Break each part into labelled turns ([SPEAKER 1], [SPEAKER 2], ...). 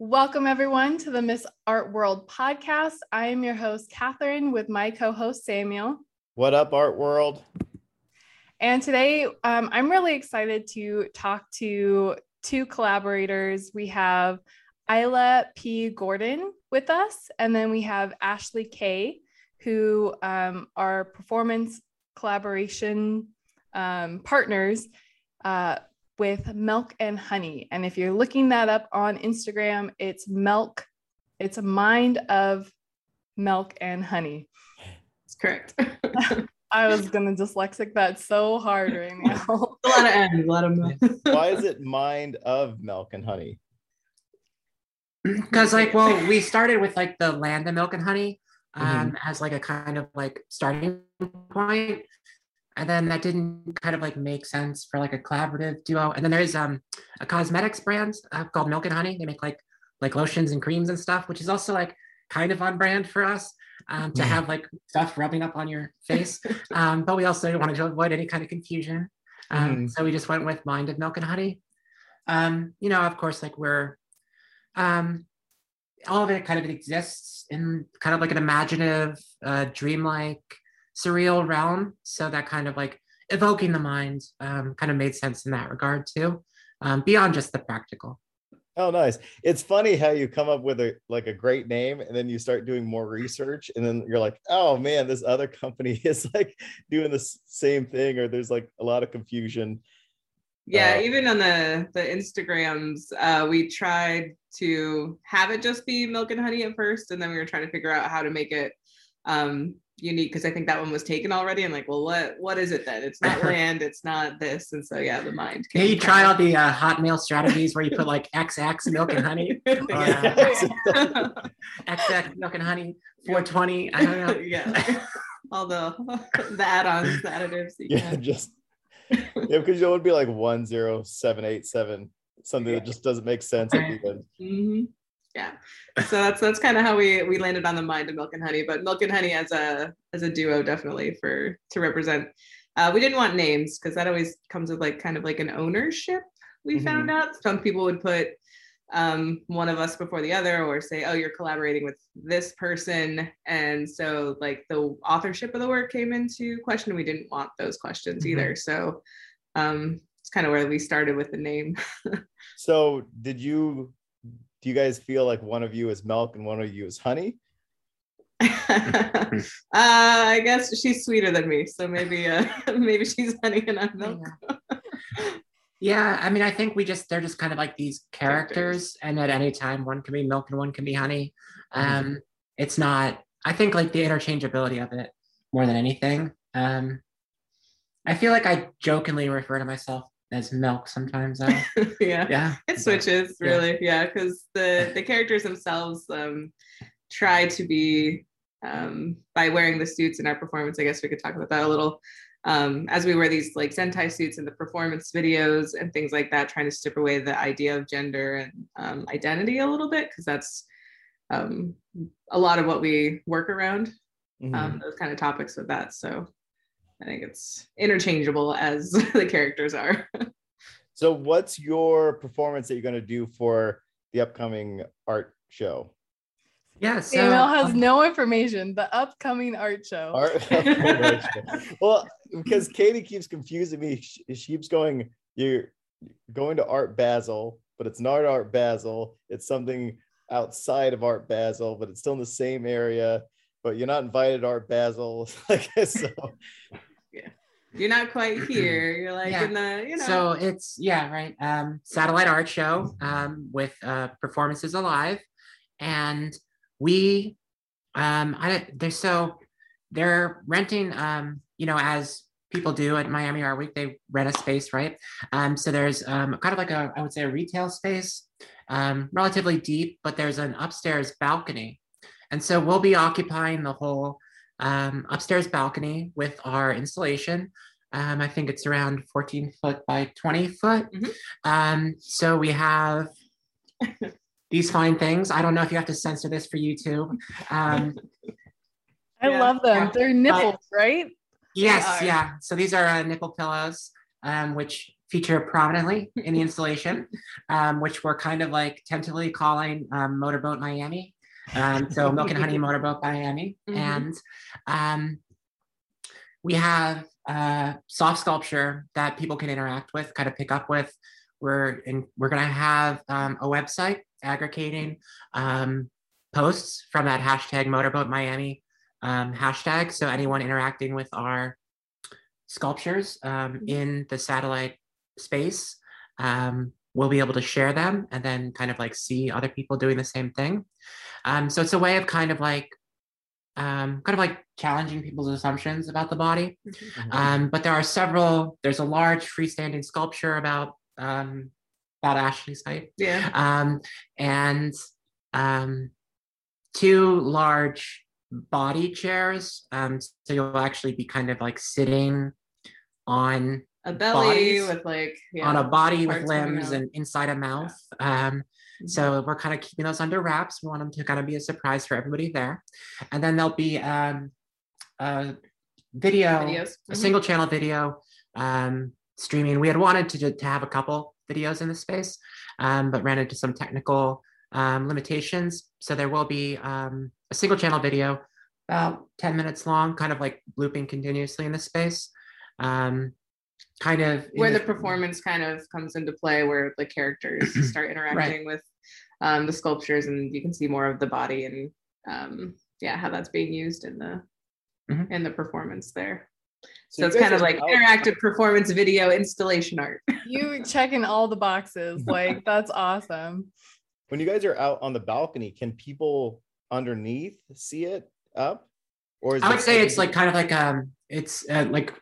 [SPEAKER 1] Welcome, everyone, to the Miss Art World podcast. I am your host, Catherine, with my co host, Samuel.
[SPEAKER 2] What up, Art World?
[SPEAKER 1] And today, um, I'm really excited to talk to two collaborators. We have Isla P. Gordon with us, and then we have Ashley K., who um, are performance collaboration um, partners. Uh, with milk and honey. And if you're looking that up on Instagram, it's milk, it's a mind of milk and honey.
[SPEAKER 3] That's correct.
[SPEAKER 1] I was gonna dyslexic that so hard right now.
[SPEAKER 3] a lot of N, a lot of milk.
[SPEAKER 2] Why is it mind of milk and honey?
[SPEAKER 4] Because like, well, we started with like the land of milk and honey um, mm-hmm. as like a kind of like starting point and then that didn't kind of like make sense for like a collaborative duo. And then there's um a cosmetics brand uh, called milk and honey. They make like like lotions and creams and stuff which is also like kind of on brand for us um, to have like stuff rubbing up on your face. Um, but we also wanted to avoid any kind of confusion. Um, mm. so we just went with mind of milk and honey. Um, you know of course like we're um, all of it kind of exists in kind of like an imaginative uh, dreamlike surreal realm. So that kind of like evoking the mind um, kind of made sense in that regard too, um, beyond just the practical.
[SPEAKER 2] Oh, nice. It's funny how you come up with a like a great name and then you start doing more research and then you're like, oh man, this other company is like doing the same thing, or there's like a lot of confusion.
[SPEAKER 3] Yeah, uh, even on the the Instagrams, uh, we tried to have it just be milk and honey at first, and then we were trying to figure out how to make it um, unique because I think that one was taken already. And like, well, what what is it then? It's not land, it's not this. And so yeah, the mind.
[SPEAKER 4] Yeah, you try all the uh, Hotmail strategies where you put like XX milk and honey, or, uh, XX milk and honey, 420. I don't know.
[SPEAKER 3] yeah, all the the add-ons, the additives.
[SPEAKER 2] yeah, can. just yeah, because it would be like one zero seven eight seven, something that just doesn't make sense at the end.
[SPEAKER 3] Mm-hmm yeah. So that's that's kind of how we we landed on the mind of milk and honey but milk and honey as a as a duo definitely for to represent. Uh, we didn't want names because that always comes with like kind of like an ownership we mm-hmm. found out. Some people would put um, one of us before the other or say oh you're collaborating with this person. And so like the authorship of the work came into question. We didn't want those questions mm-hmm. either. So um, it's kind of where we started with the name.
[SPEAKER 2] So did you do you guys feel like one of you is milk and one of you is honey?
[SPEAKER 3] uh, I guess she's sweeter than me, so maybe uh, maybe she's honey and I'm milk.
[SPEAKER 4] yeah, I mean, I think we just they're just kind of like these characters, characters. and at any time one can be milk and one can be honey. Mm-hmm. Um, mm-hmm. It's not. I think like the interchangeability of it more than anything. Um, I feel like I jokingly refer to myself as milk sometimes.
[SPEAKER 3] yeah, yeah, it switches really. Yeah, because the the characters themselves um, try to be um, by wearing the suits in our performance. I guess we could talk about that a little. Um, as we wear these like Zentai suits in the performance videos and things like that, trying to strip away the idea of gender and um, identity a little bit, because that's um, a lot of what we work around, mm-hmm. um, those kind of topics with that. So I think it's interchangeable as the characters are.
[SPEAKER 2] so, what's your performance that you're going to do for the upcoming art show?
[SPEAKER 1] Yeah, so, Email has um, no information. The upcoming art show. Art,
[SPEAKER 2] art show. Well, because Katie keeps confusing me. She, she keeps going, you're going to Art Basel, but it's not Art Basel. It's something outside of Art Basel, but it's still in the same area. But you're not invited to Art Basel. like so.
[SPEAKER 3] Yeah. You're not quite here. You're like yeah. in the you know.
[SPEAKER 4] so it's yeah right um satellite art show um with uh performances alive. And we um i they're so they're renting um you know as people do at miami art week they rent a space right? Um so there's um kind of like a i would say a retail space um relatively deep but there's an upstairs balcony and so we'll be occupying the whole um, upstairs balcony with our installation. Um, I think it's around 14 foot by 20 foot. Mm-hmm. Um, so we have these fine things. I don't know if you have to censor this for YouTube. Um,
[SPEAKER 1] I yeah. love them. They're nipples, but, right?
[SPEAKER 4] Yes, yeah. So these are uh, nipple pillows, um, which feature prominently in the installation, um, which we're kind of like tentatively calling um, Motorboat Miami. Um, so Milk and Honey Motorboat Miami.
[SPEAKER 3] Mhm.
[SPEAKER 4] And um, we have uh, soft sculpture that people can interact with, kind of pick up with. We're in, we're gonna have um, a website aggregating um, posts from that hashtag Motorboat Miami um, hashtag. So anyone interacting with our sculptures um, in the satellite space um, will be able to share them and then kind of like see other people doing the same thing. Um, so it's a way of kind of like um, kind of like challenging people's assumptions about the body. Um, but there are several. There's a large freestanding sculpture about um, about Ashley's height,
[SPEAKER 3] Yeah.
[SPEAKER 4] um, and um, two large body chairs. Um, so you'll actually be kind of like sitting on
[SPEAKER 3] A belly
[SPEAKER 4] Bodies
[SPEAKER 3] with like yeah.
[SPEAKER 4] on a body with limbs and inside a mouth. Um,
[SPEAKER 3] Mhm.
[SPEAKER 4] So we're kind of keeping those under wraps. We want them to kind of be a surprise for everybody there. And then there'll be um, a video,
[SPEAKER 3] videos.
[SPEAKER 4] a
[SPEAKER 3] Mhm.
[SPEAKER 4] single channel video um, streaming. We had wanted to, to have a couple videos in the space, um, but ran into some technical um, limitations. So there will be um, a single channel video about 10 minutes long, kind of like looping continuously in the space. Um, kind of
[SPEAKER 3] where the performance kind of comes into play where the characters start interacting with um, the sculptures and you can see more of the body and um, yeah how that's being used in the
[SPEAKER 4] Mhm.
[SPEAKER 3] in the performance there so,
[SPEAKER 2] you
[SPEAKER 3] it's kind of like
[SPEAKER 2] out-
[SPEAKER 3] interactive performance video installation art
[SPEAKER 1] You checking all the boxes. Like that's awesome.
[SPEAKER 2] When you guys are out on the balcony, can people underneath see it up? Or is
[SPEAKER 4] I would say it's like kind of like um, it's uh, like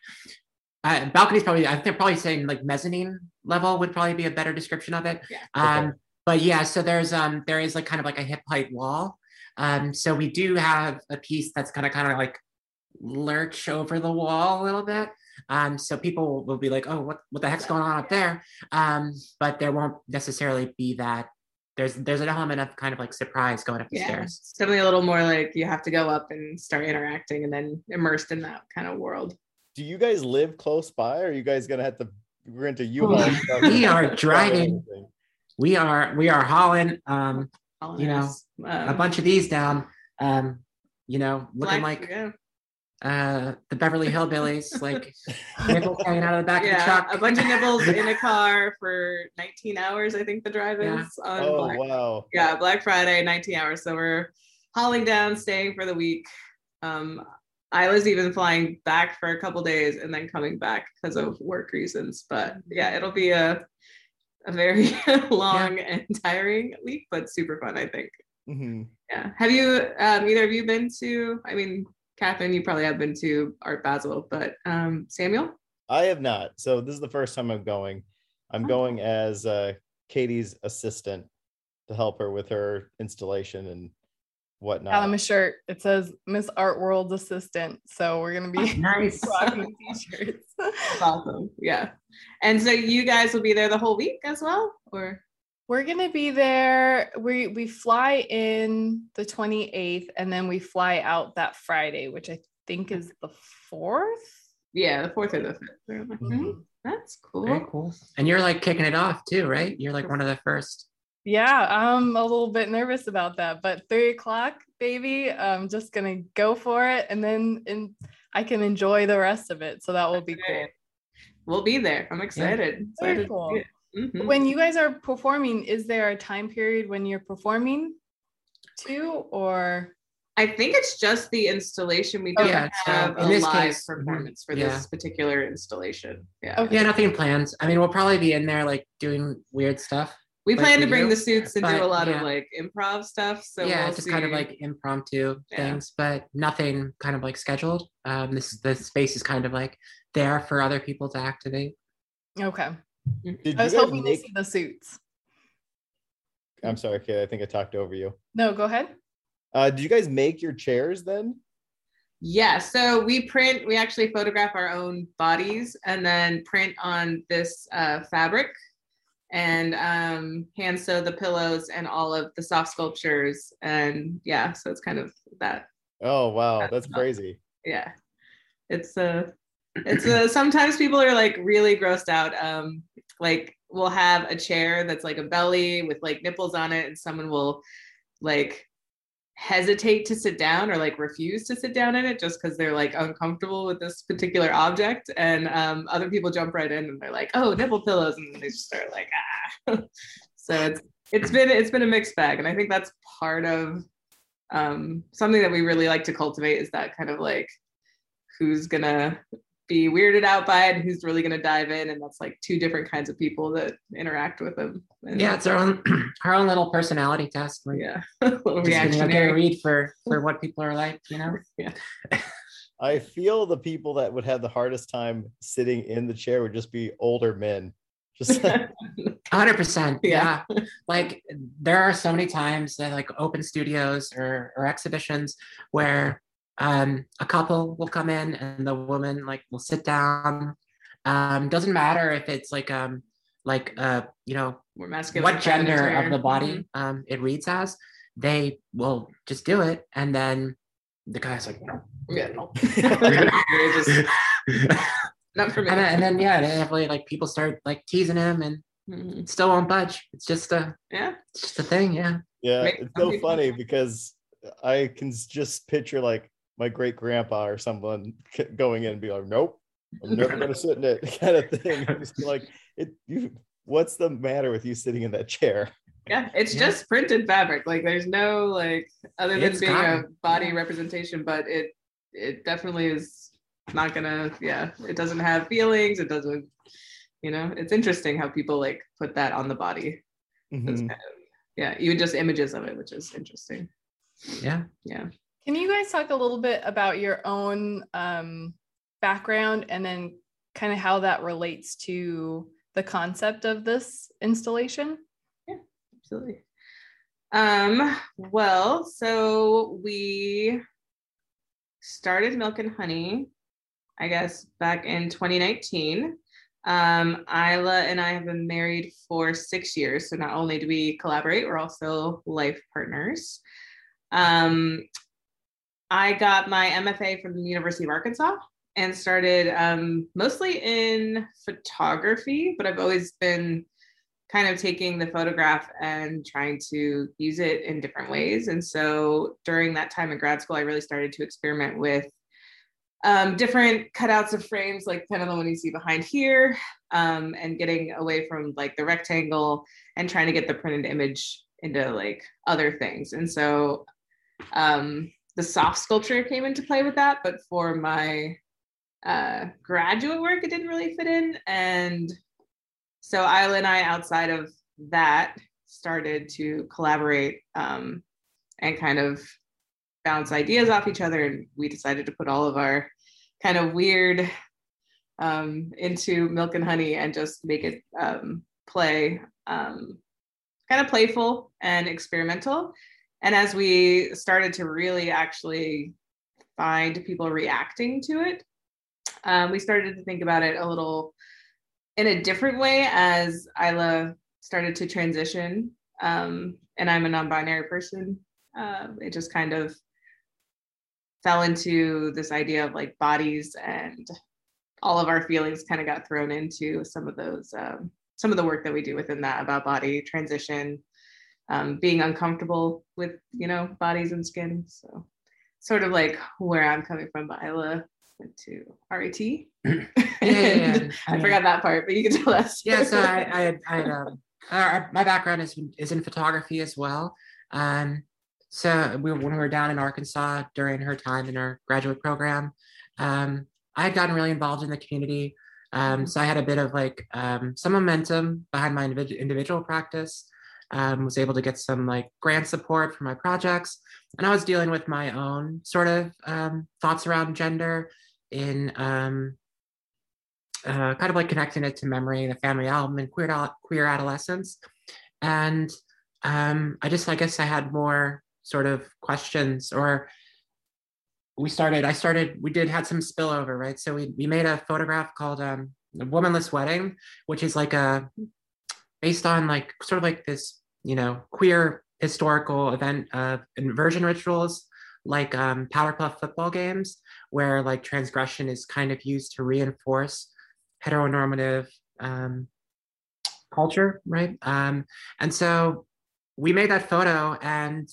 [SPEAKER 4] uh, balcony's probably. I think they're probably saying like mezzanine level would probably be a better description of it.
[SPEAKER 3] Yeah.
[SPEAKER 4] Um,
[SPEAKER 2] Okay.
[SPEAKER 4] but yeah, so there's um, there is like kind of like a hip height wall. Um, so we do have a piece that's kind of kind of like lurch over the wall a little bit. Um, so people will be like, oh, what what the heck's going on up there? Um, but there won't necessarily be that. There's there's an element of kind of like surprise going up the
[SPEAKER 3] yeah
[SPEAKER 4] stairs.
[SPEAKER 3] it's definitely a little more like you have to go up and start interacting and then immersed in that kind of world
[SPEAKER 2] do you guys live close by or are you guys gonna have to rent a
[SPEAKER 4] We-
[SPEAKER 2] U-Haul?
[SPEAKER 4] we are driving. We are we are hauling um, You know,
[SPEAKER 3] um,
[SPEAKER 4] a bunch of these down. Um, you know, looking like
[SPEAKER 3] yeah,
[SPEAKER 4] uh, the Beverly Hillbillies, like nipples hanging out of the back of the
[SPEAKER 3] yeah
[SPEAKER 4] truck.
[SPEAKER 3] a bunch of nibbles in a car for 19 hours i think the drive
[SPEAKER 4] Yeah.
[SPEAKER 3] is on
[SPEAKER 2] Oh
[SPEAKER 3] Black
[SPEAKER 2] wow.
[SPEAKER 3] yeah black friday 19 hours so we're hauling down staying for the week um i was even flying back for a couple days and then coming back because of work reasons but yeah it'll be a a very long and tiring week but super fun i think
[SPEAKER 2] Mhm.
[SPEAKER 3] yeah have you um either of you been to i mean catherine you probably have been to art basel but um samuel
[SPEAKER 2] I have not. So this is the first time I'm going. I'm
[SPEAKER 3] Oh.
[SPEAKER 2] going as uh, Katie's assistant to help her with her installation and whatnot.
[SPEAKER 1] Got him a shirt. It says Miss Art World's assistant. So we're gonna be
[SPEAKER 4] nice.
[SPEAKER 1] rocking t-shirts.
[SPEAKER 3] That's awesome yeah and so you guys will be there the whole week as well or
[SPEAKER 1] We're gonna be there. We we fly in the 28th and then we fly out that Friday, which I think is the fourth.
[SPEAKER 3] yeah the fourth or the fifth Or like,
[SPEAKER 2] Mhm.
[SPEAKER 3] hmm, that's cool
[SPEAKER 4] Very cool. And you're like kicking it off too, right? You're like one of the first.
[SPEAKER 1] Yeah, I'm a little bit nervous about that, but three o'clock, baby. I'm just gonna go for it, and then and I can enjoy the rest of it. So that will be cool.
[SPEAKER 3] Great. We'll be there. I'm excited.
[SPEAKER 1] Very
[SPEAKER 3] Excited
[SPEAKER 1] cool.
[SPEAKER 3] see it. Mhm.
[SPEAKER 1] When you guys are performing, is there a time period when you're performing too, or
[SPEAKER 3] I think it's just the installation. We don't
[SPEAKER 4] yeah, it's, uh,
[SPEAKER 3] have
[SPEAKER 4] in
[SPEAKER 3] a
[SPEAKER 4] this
[SPEAKER 3] live
[SPEAKER 4] case, mhm,
[SPEAKER 3] performance for
[SPEAKER 4] yeah.
[SPEAKER 3] this particular installation. Yeah.
[SPEAKER 1] Okay.
[SPEAKER 4] Yeah, nothing planned. I mean, we'll probably be in there like doing weird stuff.
[SPEAKER 3] We plan to bring
[SPEAKER 4] do,
[SPEAKER 3] the suits and do a lot
[SPEAKER 4] yeah.
[SPEAKER 3] of like improv stuff. So
[SPEAKER 4] yeah,
[SPEAKER 3] we'll
[SPEAKER 4] just kind of like impromptu
[SPEAKER 3] Yeah.
[SPEAKER 4] things, but nothing kind of like scheduled. Um, this the space is kind of like there for other people to activate.
[SPEAKER 1] okay?
[SPEAKER 2] Did
[SPEAKER 1] I was hoping
[SPEAKER 2] make-
[SPEAKER 1] to see the suits.
[SPEAKER 2] I'm sorry, kid. I think I talked over you.
[SPEAKER 1] No, go ahead.
[SPEAKER 2] Uh, did you guys make your chairs then?
[SPEAKER 3] Yeah, so we print, we actually photograph our own bodies and then print on this uh, fabric and um, hand sew the pillows and all of the soft sculptures. And yeah, so it's kind of that.
[SPEAKER 2] Oh wow,
[SPEAKER 3] That's
[SPEAKER 2] crazy.
[SPEAKER 3] Yeah, it's uh, it's uh, sometimes people are like really grossed out. Um, like we'll have a chair that's like a belly with like nipples on it and someone will like hesitate to sit down or like refuse to sit down in it just because they're like uncomfortable with this particular object and um, other people jump right in and they're like oh nipple pillows and they just start like ah. So it's it's been it's been a mixed bag and i think that's part of um, something that we really like to cultivate is that kind of like who's gonna be weirded out by it and who's really going to dive in and that's like two different kinds of people that interact with them and
[SPEAKER 4] yeah it's our own our own little personality test
[SPEAKER 3] like, yeah
[SPEAKER 4] little reactionary read for for what people are like you know
[SPEAKER 3] yeah
[SPEAKER 2] I feel the people that would have the hardest time sitting in the chair would just be older men. Just
[SPEAKER 4] 100%. Yeah. yeah. Like there are so many times that like open studios or, or exhibitions where um, a couple will come in and the woman like will sit down. Um, doesn't matter if it's like um like uh you know
[SPEAKER 3] More masculine
[SPEAKER 4] what gender of the body mm-hmm. um it reads as. They will just do it, and then the guy's like, no,
[SPEAKER 3] yeah, no. not for me.
[SPEAKER 4] And then, and then yeah, definitely like people start like teasing him and mm-hmm. still won't budge. It's just a
[SPEAKER 3] yeah,
[SPEAKER 4] it's just a thing. Yeah.
[SPEAKER 2] Yeah, it's so funny because I can just picture like my great grandpa or someone going in and be like, nope, I'm never going to sit in it kind of thing. just like, it, you, what's the matter with you sitting in that chair?
[SPEAKER 3] Yeah, it's yeah. just printed fabric. Like there's no like other than it's being a body yeah. representation, but it it definitely is not gonna. Yeah, it doesn't have feelings. It doesn't. You know, it's interesting how people like put that on the body. Mm-hmm. Kind of, yeah, even just images of it, which is interesting.
[SPEAKER 4] Yeah,
[SPEAKER 3] yeah.
[SPEAKER 1] Can you guys talk a little bit about your own um, background and then kind of how that relates to the concept of this installation?
[SPEAKER 3] Yeah, absolutely. Um, well, so we started Milk and Honey, I guess, back in 2019. Um, Isla and I have been married for six years. So not only do we collaborate, we're also life partners. Um, I got my MFA from the University of Arkansas and started um, mostly in photography, but I've always been kind of taking the photograph and trying to use it in different ways. And so during that time in grad school, I really started to experiment with um, different cutouts of frames, like kind of the one you see behind here, um, and getting away from like the rectangle and trying to get the printed image into like other things. And so um, the soft sculpture came into play with that, but for my uh, graduate work, it didn't really fit in. And so Isla and I, outside of that, started to collaborate um, and kind of bounce ideas off each other. And we decided to put all of our kind of weird um, into milk and honey and just make it um, play um, kind of playful and experimental. And as we started to really actually find people reacting to it, um, we started to think about it a little in a different way as Isla started to transition. Um, and I'm a non binary person. Uh, it just kind of fell into this idea of like bodies and all of our feelings kind of got thrown into some of those um, some of the work that we do within that about body transition um, being uncomfortable with you know bodies and skin. So sort of like where I'm coming from, but Isla went to RIT.
[SPEAKER 4] yeah, yeah, yeah.
[SPEAKER 3] I, I forgot that part, but you can tell us.
[SPEAKER 4] yeah, so I, I, had, I um, uh, my background is is in photography as well. Um, so we, when we were down in Arkansas during her time in our graduate program, um, I had gotten really involved in the community. Um, so I had a bit of like um, some momentum behind my individual individual practice um, was able to get some like grant support for my projects. And I was dealing with my own sort of um, thoughts around gender in um, uh, kind of like connecting it to memory, the family album, and queer, queer adolescence. And um, I just, I guess I had more sort of questions or we started, I started, we did had some spillover, right? So we, we made a photograph called um, Womanless Wedding, which is like a, based on like sort of like this you know, queer historical event of inversion rituals like um, Powderpuff football games, where like transgression is kind of used to reinforce heteronormative um, culture, right? Um, and so we made that photo and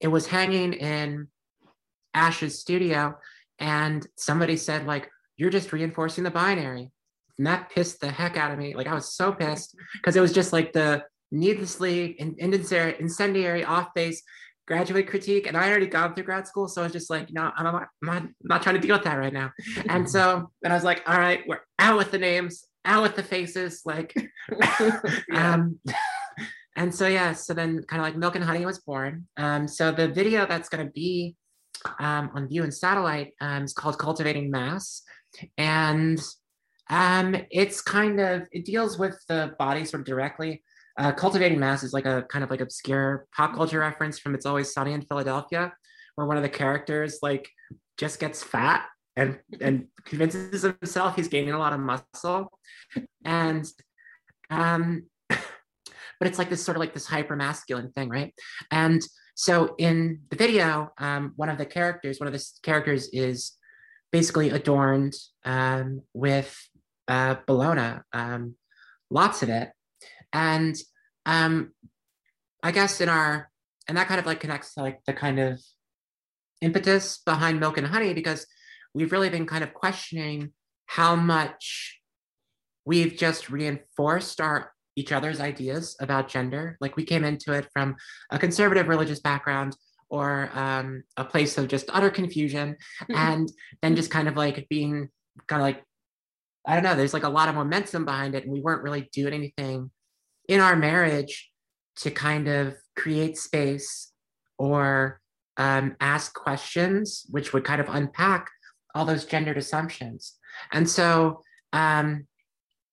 [SPEAKER 4] it was hanging in Ash's studio. And somebody said, like, you're just reinforcing the binary. And that pissed the heck out of me. Like I was so pissed because it was just like the needlessly incendiary, incendiary off base graduate critique. And I already gone through grad school. So I was just like, no, I'm not, I'm not, I'm not trying to deal with that right now. And so then I was like, all right, we're out with the names, out with the faces. Like, um, and so, yeah, so then kind of like Milk and Honey was born. Um, so the video that's going to be um, on View and Satellite um, is called Cultivating Mass. And um, it's kind of, it deals with the body sort of directly. Uh, Cultivating Mass is like a kind of like obscure pop culture reference from It's Always Sunny in Philadelphia, where one of the characters like just gets fat and and convinces himself he's gaining a lot of muscle, and um, but it's like this sort of like this hyper masculine thing, right? And so in the video, um, one of the characters, one of the characters is basically adorned um, with uh, bologna, um, lots of it. And um, I guess in our, and that kind of like connects to like the kind of impetus behind milk and honey because we've really been kind of questioning how much we've just reinforced our each other's ideas about gender. Like we came into it from a conservative religious background or um, a place of just utter confusion, mm-hmm. and then just kind of like being kind of like, I don't know, there's like a lot of momentum behind it, and we weren't really doing anything in our marriage to kind of create space or um, ask questions, which would kind of unpack all those gendered assumptions. And so um,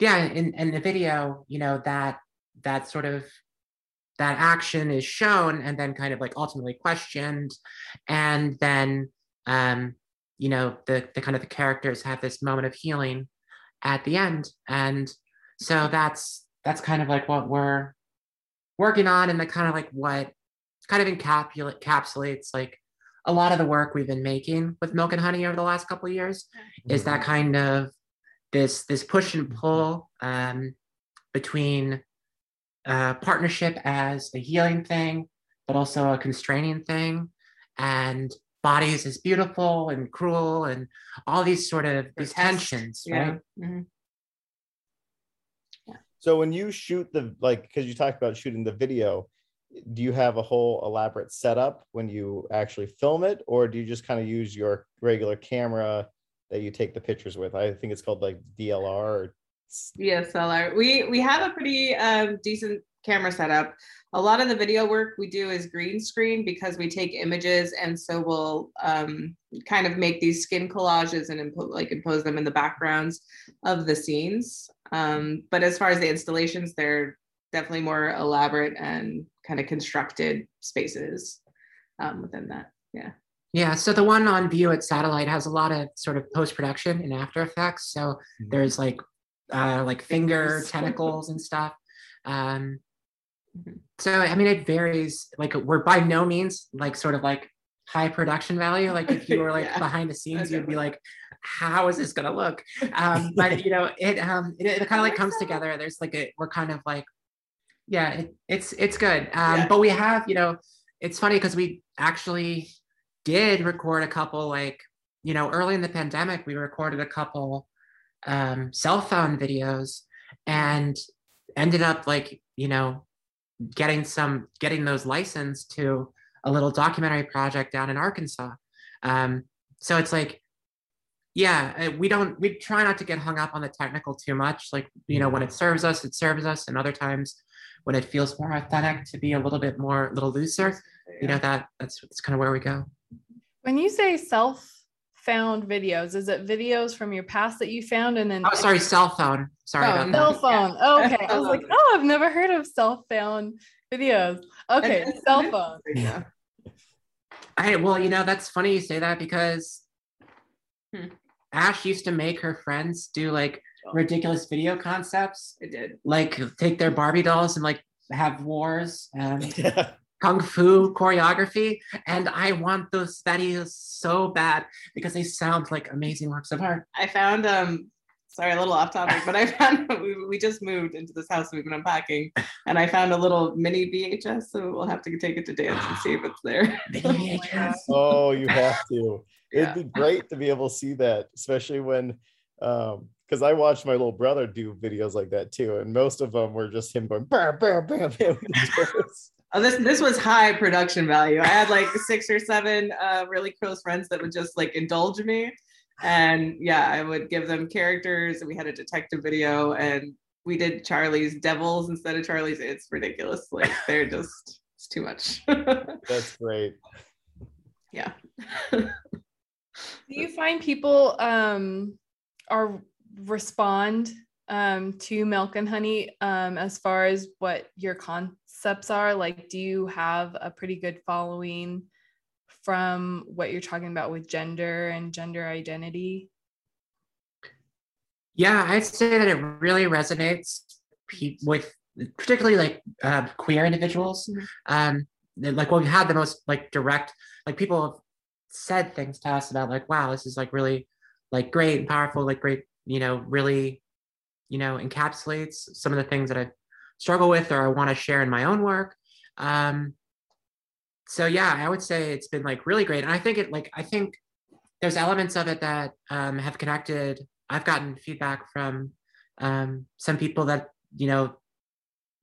[SPEAKER 4] yeah in, in the video you know that that sort of that action is shown and then kind of like ultimately questioned and then um you know the the kind of the characters have this moment of healing at the end and so that's that's kind of like what we're working on and the kind of like what kind of encapsulates like a lot of the work we've been making with milk and honey over the last couple of years mm-hmm. is that mm-hmm. kind of this this push and pull um, between uh, partnership as a healing thing, but also a constraining thing, and bodies as beautiful and cruel, and all these sort of these tensions, yeah. right? Mm-hmm.
[SPEAKER 2] So when you shoot the like, because you talked about shooting the video, do you have a whole elaborate setup when you actually film it, or do you just kind of use your regular camera that you take the pictures with. I think it's called like DLR or
[SPEAKER 3] DSLR. We we have a pretty um, decent camera setup. A lot of the video work we do is green screen because we take images and so we'll um, kind of make these skin collages and impo- like impose them in the backgrounds of the scenes. Um, but as far as the installations, they're definitely more elaborate and kind of constructed spaces um, within that. Yeah.
[SPEAKER 4] Yeah, so the one on view at satellite has a lot of sort of post production and After Effects. So mm-hmm. there's like uh, like finger tentacles and stuff. Um, mm-hmm. so I mean, it varies. Like we're by no means like sort of like high production value. Like if you were like yeah. behind the scenes, you'd be like, how is this gonna look? Um, but you know, it um it, it kind of like comes together. There's like a we're kind of like, yeah, it, it's it's good. Um, yeah. but we have you know, it's funny because we actually did record a couple like you know early in the pandemic we recorded a couple um, cell phone videos and ended up like you know getting some getting those licensed to a little documentary project down in arkansas um, so it's like yeah we don't we try not to get hung up on the technical too much like you know when it serves us it serves us and other times when it feels more authentic to be a little bit more a little looser you know that that's, that's kind of where we go
[SPEAKER 1] when you say self found videos, is it videos from your past that you found and then?
[SPEAKER 4] Oh, sorry, cell phone. Sorry
[SPEAKER 1] oh, about cell that. phone. Yeah. okay, I was like, oh, I've never heard of self found videos. Okay, cell phone. Yeah.
[SPEAKER 4] I well, you know, that's funny you say that because hmm. Ash used to make her friends do like oh. ridiculous video concepts.
[SPEAKER 3] It did.
[SPEAKER 4] Like take their Barbie dolls and like have wars and yeah kung fu choreography and i want those videos so bad because they sound like amazing works of art
[SPEAKER 3] i found um sorry, a little off topic, but I found we, we just moved into this house. We've been unpacking, and I found a little mini VHS. So we'll have to take it to dance and see if it's there.
[SPEAKER 4] VHS.
[SPEAKER 2] Oh, you have to. It'd
[SPEAKER 3] Yeah.
[SPEAKER 2] be great to be able to see that, especially when, um, because I watched my little brother do videos like that too, and most of them were just him going bam, bam, bam, bam. with his toes.
[SPEAKER 3] Oh, this this was high production value. I had like six or seven uh, really close friends that would just like indulge me, and yeah, I would give them characters, and we had a detective video, and we did Charlie's Devils instead of Charlie's. It's ridiculous. Like they're just it's too much.
[SPEAKER 2] That's great.
[SPEAKER 3] yeah.
[SPEAKER 1] Do you find people um are respond um to milk and honey um as far as what your concepts are? Like do you have a pretty good following from what you're talking about with gender and gender identity?
[SPEAKER 4] Yeah, I'd say that it really resonates pe- with particularly like uh, queer individuals.
[SPEAKER 3] Mhm.
[SPEAKER 4] Um, and, like well, we had the most like direct, like people have said things to us about like, wow, this is like really like great and powerful, like great, you know, really, you know, encapsulates some of the things that I struggle with or I want to share in my own work. Um, so yeah, I would say it's been like really great, and I think it like I think there's elements of it that um, have connected. I've gotten feedback from um, some people that you know,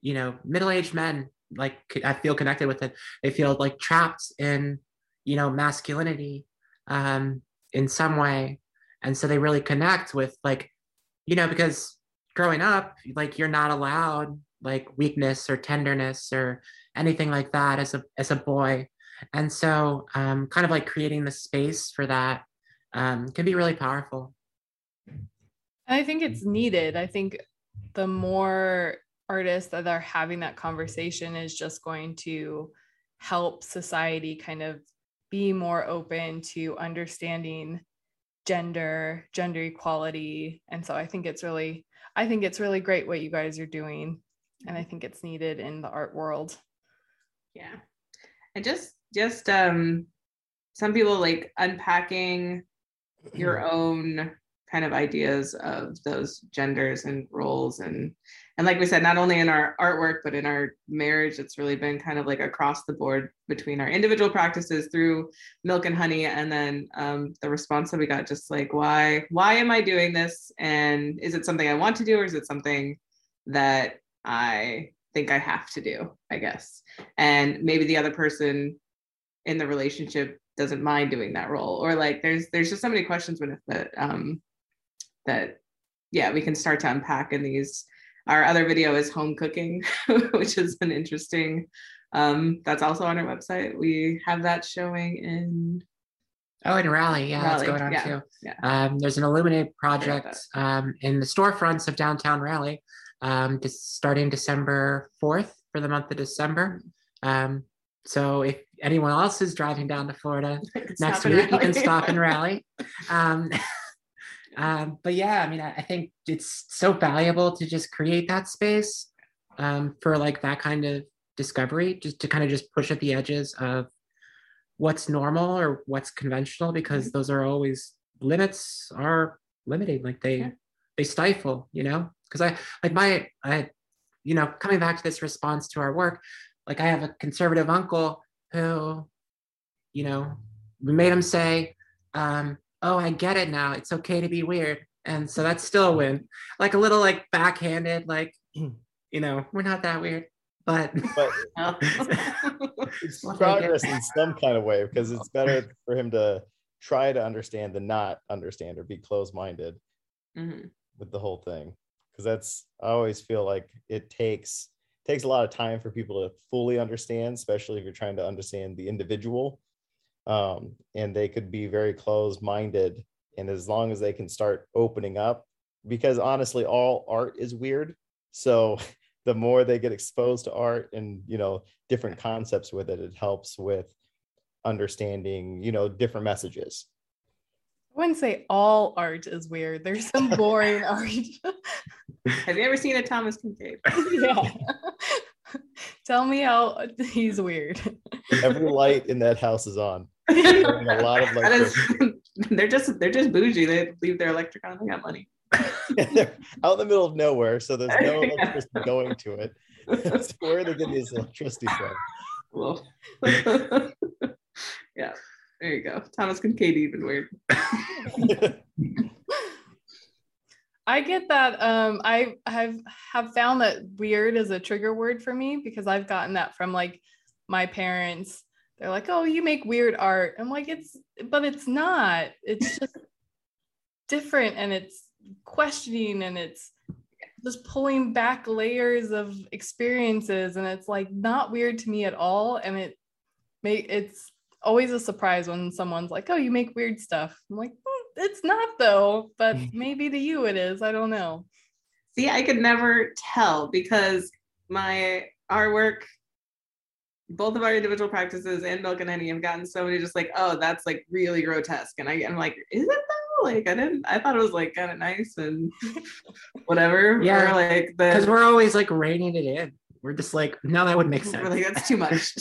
[SPEAKER 4] you know, middle-aged men like I feel connected with it. They feel like trapped in you know masculinity um, in some way, and so they really connect with like you know because growing up like you're not allowed like weakness or tenderness or anything like that as a as a boy and so um, kind of like creating the space for that um, can be really powerful
[SPEAKER 1] I think it's needed. I think the more artists that are having that conversation is just going to help society kind of be more open to understanding gender, gender equality. And so I think it's really, I think it's really great what you guys are doing. And I think it's needed in the art world.
[SPEAKER 3] Yeah. And just just um some people like unpacking your own kind of ideas of those genders and roles and and like we said not only in our artwork but in our marriage it's really been kind of like across the board between our individual practices through milk and honey and then um, the response that we got just like why why am i doing this and is it something i want to do or is it something that i think i have to do i guess. And maybe the other person in the relationship doesn't mind doing that role. Or like there's there's just so many questions with it that um that yeah we can start to unpack in these. Our other video is home cooking which is an interesting. Um that's also on our website. We have that showing in
[SPEAKER 4] oh in Raleigh yeah
[SPEAKER 3] Raleigh,
[SPEAKER 4] that's going on
[SPEAKER 3] yeah,
[SPEAKER 4] too.
[SPEAKER 3] Yeah.
[SPEAKER 4] um, there's an illuminate project um, in the storefronts of downtown raleigh um, just starting december 4th for the month of december. Um, so if anyone else is driving down to florida next week you can stop and Raleigh. Um, um, but yeah i mean I, I think it's so valuable to just create that space um, for like that kind of discovery just to kind of just push at the edges of what's normal or what's conventional because those are always limits are limiting like they
[SPEAKER 3] Yeah.
[SPEAKER 4] they stifle you know because i like my i you know coming back to this response to our work like i have a conservative uncle who you know we made him say um oh i get it now. It's okay to be weird. And so that's still a win. Like a little like backhanded like you know we're not that weird but
[SPEAKER 2] But it's
[SPEAKER 4] We'll
[SPEAKER 2] progress
[SPEAKER 4] it.
[SPEAKER 2] in some kind of way because it's better for him to try to understand than not understand or be closed-minded
[SPEAKER 3] Mhm.
[SPEAKER 2] with the whole thing because that's i always feel like it takes takes a lot of time for people to fully understand especially if you're trying to understand the individual. Um, and they could be very closed-minded and as long as they can start opening up because honestly all art is weird. So the more they get exposed to art and you know different concepts with it it helps with understanding you know different messages
[SPEAKER 1] I wouldn't say all art is weird. There's some boring art.
[SPEAKER 3] have you ever seen a thomas kinkade
[SPEAKER 1] yeah. Tell me how he's weird.
[SPEAKER 2] every light in that house is on a lot of
[SPEAKER 3] That is-
[SPEAKER 2] electricity.
[SPEAKER 3] they're just they're just bougie they leave their electric on they got money
[SPEAKER 2] They're out in the middle of nowhere, so there's no electricity going to it. so where are they getting this electricity from?
[SPEAKER 3] Well, yeah, there you go. Thomas Kinkade even weird.
[SPEAKER 1] I get that. Um, I have have found that weird is a trigger word for me because I've gotten that from like my parents. They're like, "Oh, you make weird art." I'm like, "It's, but it's not. It's just different, and it's questioning, and it's just pulling back layers of experiences, and it's like not weird to me at all. And it make it's always a surprise when someone's like, "Oh, you make weird stuff." I'm like, hmm, "It's not though, but maybe to you it is. I don't know."
[SPEAKER 3] See, I could never tell because my artwork, both of our individual practices and Milk and Honey have gotten so many just like, oh, that's like really grotesque. And I, I'm like, is it though? Like, I didn't, I thought it was like kind of nice and whatever.
[SPEAKER 4] Yeah,
[SPEAKER 3] Or like
[SPEAKER 4] Because we're always like reining it in. We're just like, no, that would make sense.
[SPEAKER 3] we're like, that's too much.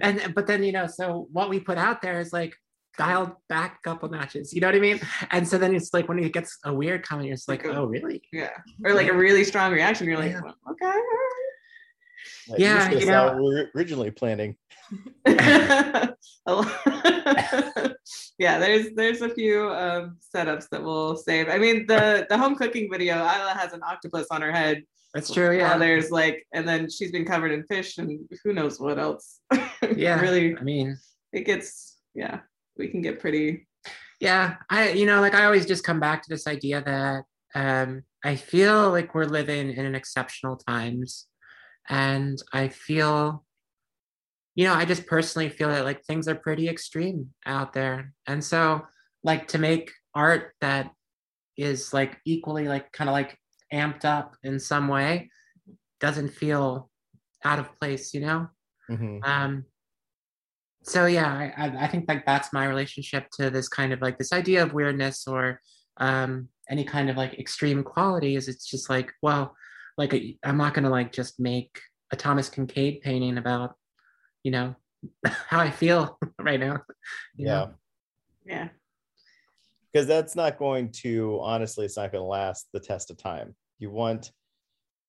[SPEAKER 4] And but then you know, so what we put out there is like dialed back a couple notches. You know what I mean? And so then it's like when it gets a weird comment, it's like,
[SPEAKER 3] Like
[SPEAKER 4] oh really?
[SPEAKER 3] yeah. Or like a really strong reaction. You're like,
[SPEAKER 4] Yeah.
[SPEAKER 3] well, okay.
[SPEAKER 2] Like,
[SPEAKER 4] Yeah,
[SPEAKER 2] this was
[SPEAKER 4] you know-
[SPEAKER 2] how we were originally planning.
[SPEAKER 3] right. A lot- yeah, there's there's a few um, setups that we'll save. I mean, the the home cooking video, Isla has an octopus on her head.
[SPEAKER 4] That's true.
[SPEAKER 3] Yeah,
[SPEAKER 4] Yeah.
[SPEAKER 3] there's like, and then she's been covered in fish and who knows what else.
[SPEAKER 4] Yeah.
[SPEAKER 3] really,
[SPEAKER 4] I mean,
[SPEAKER 3] it gets yeah, we can get pretty.
[SPEAKER 4] yeah. I you know, like I always just come back to this idea that um I feel like we're living in an exceptional times. And I feel you know, I just personally feel that like things are pretty extreme out there. And so like to make art that is like equally like kind of like amped up in some way doesn't feel out of place, you know?
[SPEAKER 2] Mhm.
[SPEAKER 4] Um so yeah, I, I I think like that's my relationship to this kind of like this idea of weirdness or um any kind of like extreme quality is It's just like, well, like I'm not gonna like just make a Thomas Kinkade painting about, you know, how I feel right now.
[SPEAKER 2] Yeah.
[SPEAKER 4] know?
[SPEAKER 3] Yeah,
[SPEAKER 2] because that's not going to honestly it's not going to last the test of time you want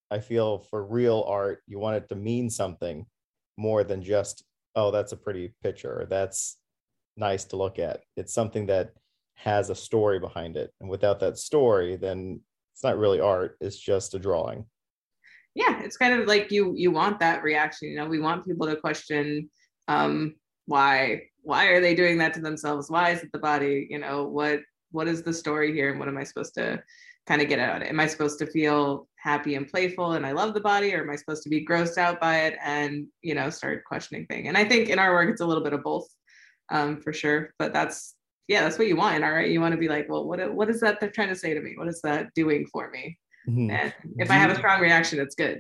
[SPEAKER 2] i feel for real art you want it to mean something more than just oh that's a pretty picture that's nice to look at it's something that has a story behind it and without that story then it's not really art it's just a drawing
[SPEAKER 3] yeah, it's kind of like you you want that reaction. You know, we want people to question um, why why are they doing that to themselves? Why is it the body? You know, what what is the story here, and what am I supposed to kind of get out? Am I supposed to feel happy and playful and I love the body, or am I supposed to be grossed out by it and you know start questioning thing? And I think in our work it's a little bit of both, um, for sure. But that's yeah, that's what you want in art. You want to be like, well, what what is that they're trying to say to me? What is that doing for me?
[SPEAKER 2] Mhm.
[SPEAKER 3] And if I have a strong reaction, it's good.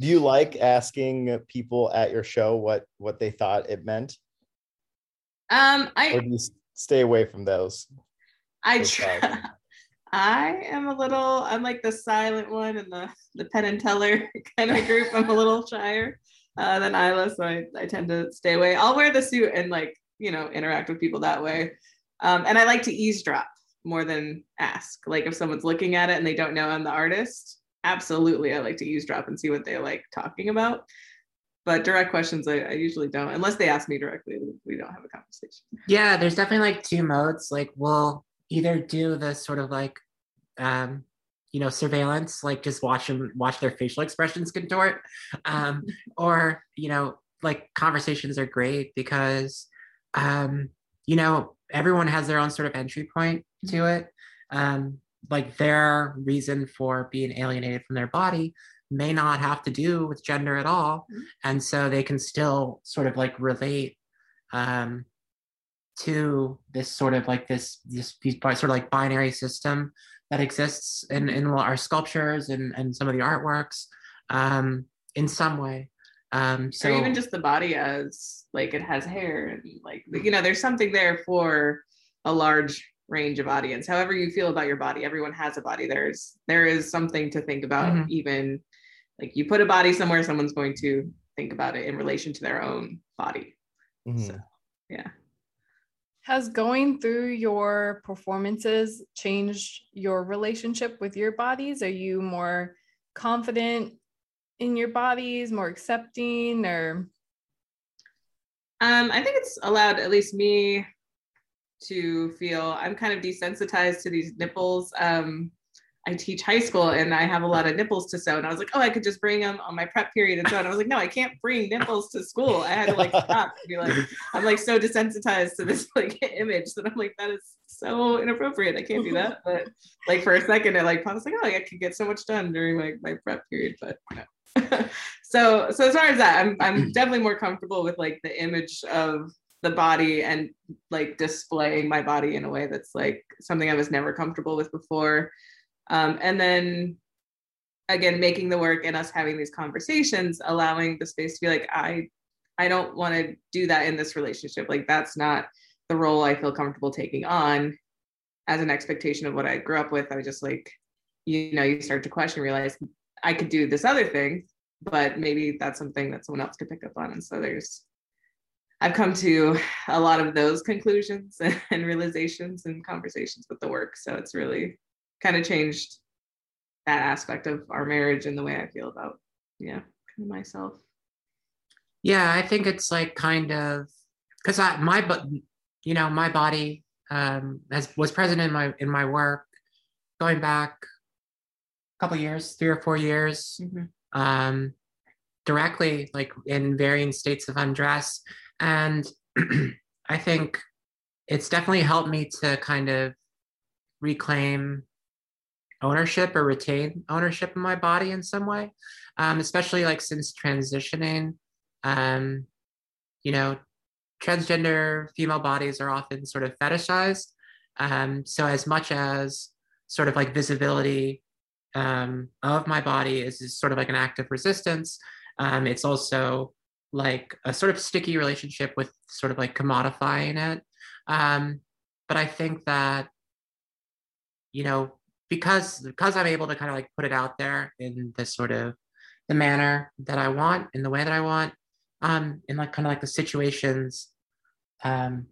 [SPEAKER 2] do you like asking people at your show what what they thought it meant
[SPEAKER 3] Um,
[SPEAKER 2] or
[SPEAKER 3] I
[SPEAKER 2] do you stay away from those
[SPEAKER 3] I try. I am a little. I'm like the silent one in the the Penn and Teller kind of group. I'm a little shyer uh, than Isla, so I, I tend to stay away. I'll wear the suit and like you know interact with people that way. Um, and I like to eavesdrop more than ask. Like if someone's looking at it and they don't know I'm the artist, absolutely I like to eavesdrop and see what they like talking about. But direct questions, I, I usually don't, unless they ask me directly. We don't have a conversation.
[SPEAKER 4] Yeah, there's definitely like two modes. Like we'll either do the sort of like um you know surveillance, like just watch them watch their facial expressions contort. Um, or you know, like conversations are great because um, you know, everyone has their own sort of entry point to it. Um, like their reason for being alienated from their body may not have to do with gender at all.
[SPEAKER 3] Mhm.
[SPEAKER 4] And so they can still sort of like relate um, to this sort of like this this these bi- sort of like binary system that exists in in our sculptures and and some of the artworks um, in some way. Um, so
[SPEAKER 3] or even just the body as like it has hair and like you know there's something there for a large range of audience however you feel about your body everyone has a body there's there is something to think about
[SPEAKER 4] Mhm.
[SPEAKER 3] even like you put a body somewhere someone's going to think about it in relation to their own body
[SPEAKER 2] Mhm.
[SPEAKER 3] So, yeah
[SPEAKER 1] has going through your performances changed your relationship with your bodies? Are you more confident in your bodies, more accepting, or?
[SPEAKER 3] Um, I think it's allowed at least me to feel I'm kind of desensitized to these nipples. Um, I teach high school and I have a lot of nipples to sew. And I was like, oh, I could just bring them on my prep period and sew. And I was like, no, I can't bring nipples to school. I had to like stop and be like, I'm like so desensitized to this like image that I'm like, that is so inappropriate. I can't do that. But like for a second, I like was like, oh, I could get so much done during like my prep period. But no. so so as far as that, I'm I'm definitely more comfortable with like the image of the body and like displaying my body in a way that's like something I was never comfortable with before. Um, and then again, making the work and us having these conversations, allowing the space to be like, I, I don't want to do that in this relationship. Like that's not the role I feel comfortable taking on as an expectation of what I grew up with. I was just like, you know, you start to question, realize I could do this other thing, but maybe that's something that someone else could pick up on. And so there's I've come to a lot of those conclusions and realizations and conversations with the work. So it's really kind of changed that aspect of our marriage and the way I feel about, yeah, kind of myself.
[SPEAKER 4] Yeah, I think it's like kind of because I my but you know my body um as was present in my in my work going back a couple years, three or four years, mm-hmm. um, directly like in varying states of undress, and I think it's definitely helped me to kind of reclaim ownership or retain ownership of my body in some way, um, especially like since transitioning. Um, you know, transgender female bodies are often sort of fetishized. Um, so as much as sort of like visibility um, of my body is, is, sort of like an act of resistance, um, it's also like a sort of sticky relationship with sort of like commodifying it. Um, but I think that, you know, because because I'm able to kind of like put it out there in this sort of the manner that I want, in the way that I want, um, in like kind of like the situations um,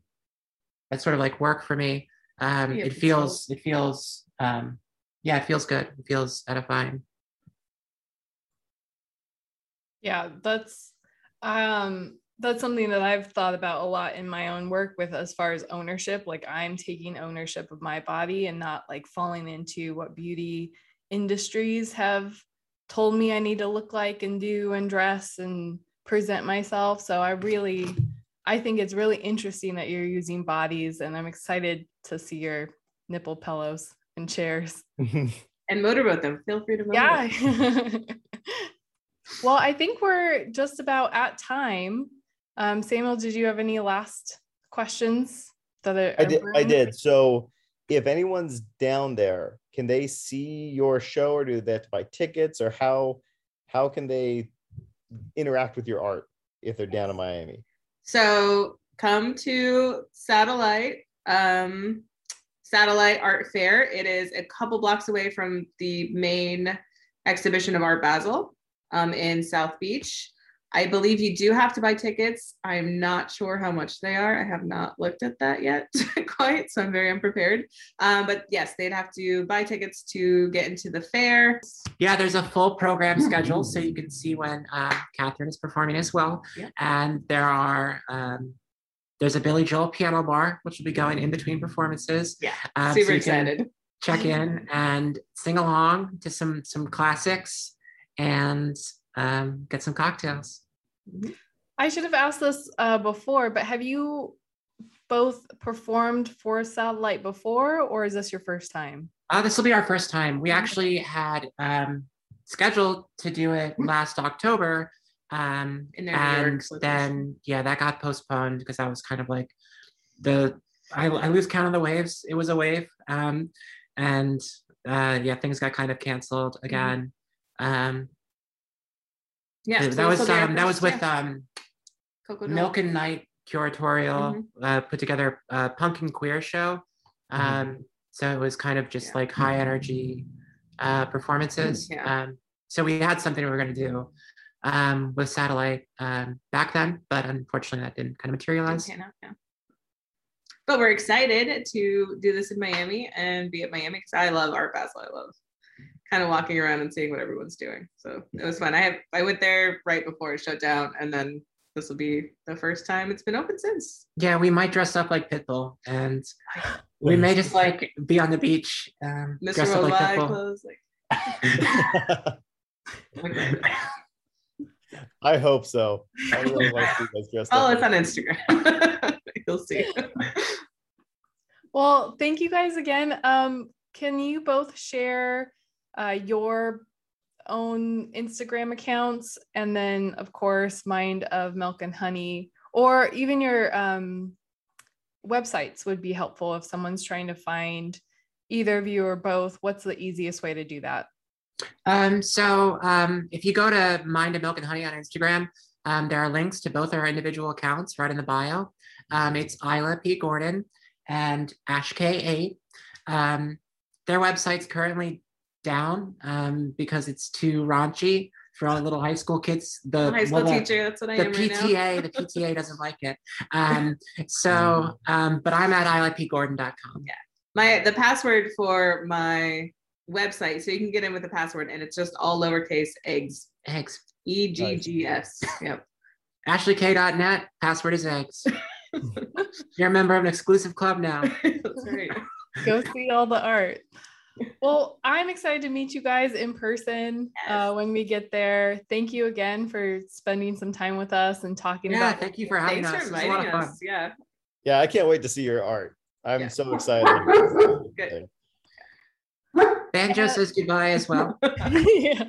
[SPEAKER 4] that sort of like work for me. Um, it feels it feels um, yeah, it feels good. It feels edifying.
[SPEAKER 1] Yeah, that's um that's something that I've thought about a lot in my own work with as far as ownership. Like I'm taking ownership of my body and not like falling into what beauty industries have told me I need to look like and do and dress and present myself. So I really I think it's really interesting that you're using bodies and I'm excited to see your nipple pillows and chairs.
[SPEAKER 3] and motorboat them. Feel free to
[SPEAKER 1] motorboat. Yeah. well, I think we're just about at time. Um, Samuel, did you have any last questions?
[SPEAKER 2] That I did. I did. So, if anyone's down there, can they see your show, or do they have to buy tickets, or how how can they interact with your art if they're down in Miami?
[SPEAKER 3] So, come to Satellite. Um, Satellite Art Fair. It is a couple blocks away from the main exhibition of Art Basel um, in South Beach. I believe you do have to buy tickets. I'm not sure how much they are. I have not looked at that yet quite, so I'm very unprepared. Um, but yes, they'd have to buy tickets to get into the fair.
[SPEAKER 4] Yeah, there's a full program schedule, so you can see when uh, Catherine is performing as well. Yeah. And there are um, there's a Billy Joel piano bar, which will be going in between performances.
[SPEAKER 3] Yeah, um, super so excited.
[SPEAKER 4] Check in and sing along to some some classics and um, get some cocktails.
[SPEAKER 1] I should have asked this uh, before, but have you both performed for a Satellite before, or is this your first time?
[SPEAKER 4] Uh, this will be our first time. We actually had um, scheduled to do it last October, um, and then yeah, that got postponed because that was kind of like the I, I lose count of the waves. It was a wave, um, and uh, yeah, things got kind of canceled mm-hmm. again. Mm-hmm. Um, yeah, that was um, that was with um, Milk and Night curatorial mm-hmm. uh, put together a punk and queer show. Mm-hmm. Um, mm-hmm. So it was kind of just yeah. like high energy uh, performances. Yeah. Um, so we had something we were going to do um, with satellite um, back then, but unfortunately that didn't kind of materialize.
[SPEAKER 3] yeah. but we're excited to do this in Miami and be at Miami because I love Art Basel. I love kind of walking around and seeing what everyone's doing. So it was fun. I have I went there right before it shut down, and then this will be the first time it's been open since.
[SPEAKER 4] Yeah, we might dress up like Pitbull, and we may just like be on the beach, um,
[SPEAKER 3] Mr.
[SPEAKER 4] dress up like Pitbull.
[SPEAKER 3] clothes, like
[SPEAKER 2] I hope so. I really like to see you guys dressed
[SPEAKER 3] oh,
[SPEAKER 2] up.
[SPEAKER 3] it's on Instagram. You'll see.
[SPEAKER 1] Well, thank you guys again. Um, can you both share uh, your own Instagram accounts and then, of course, Mind of Milk and Honey, or even your um, websites would be helpful if someone's trying to find either of you or both. What's the easiest way to do that?
[SPEAKER 4] Um, so um, if you go to Mind of Milk and Honey on Instagram, um, there are links to both our individual accounts right in the bio. Um, it's Isla P. Gordon and Ash K8. Um, their website's currently down um, because it's too raunchy for all the little high school kids. The
[SPEAKER 3] High school
[SPEAKER 4] well,
[SPEAKER 3] teacher, that's what I
[SPEAKER 4] the
[SPEAKER 3] am right now.
[SPEAKER 4] PTA, the PTA doesn't like it. Um, so, um, but I'm at ilapgordon.com.
[SPEAKER 3] Yeah, my the password for my website so you can get in with the password and it's just all lowercase eggs
[SPEAKER 4] Eggs.
[SPEAKER 3] e-g-g-s yep
[SPEAKER 4] AshleyK.net. Password is eggs. You're a member of an exclusive club now.
[SPEAKER 3] that's right
[SPEAKER 1] Go see all the art. Well, I'm excited to meet you guys in person uh, when we get there. Thank you again for spending some time with us and talking
[SPEAKER 4] Yeah,
[SPEAKER 1] about
[SPEAKER 4] thank you for having
[SPEAKER 3] thanks
[SPEAKER 4] us.
[SPEAKER 3] for
[SPEAKER 4] a lot
[SPEAKER 3] inviting
[SPEAKER 4] of fun.
[SPEAKER 3] us yeah
[SPEAKER 2] yeah, I can't wait to see your art. I'm
[SPEAKER 3] Yeah.
[SPEAKER 2] so excited.
[SPEAKER 3] Good.
[SPEAKER 4] Banjo
[SPEAKER 1] Uh,
[SPEAKER 4] says goodbye as well.
[SPEAKER 1] yeah.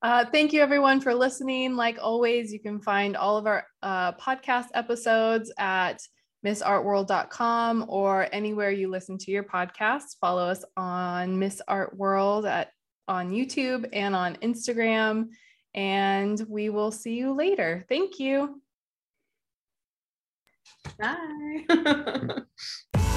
[SPEAKER 1] Uh, thank you, everyone, for listening. Like always, you can find all of our uh, podcast episodes at missartworld.com or anywhere you listen to your podcasts. Follow us on Miss Art World at on YouTube and on Instagram. And we will see you later. Thank you.
[SPEAKER 3] bye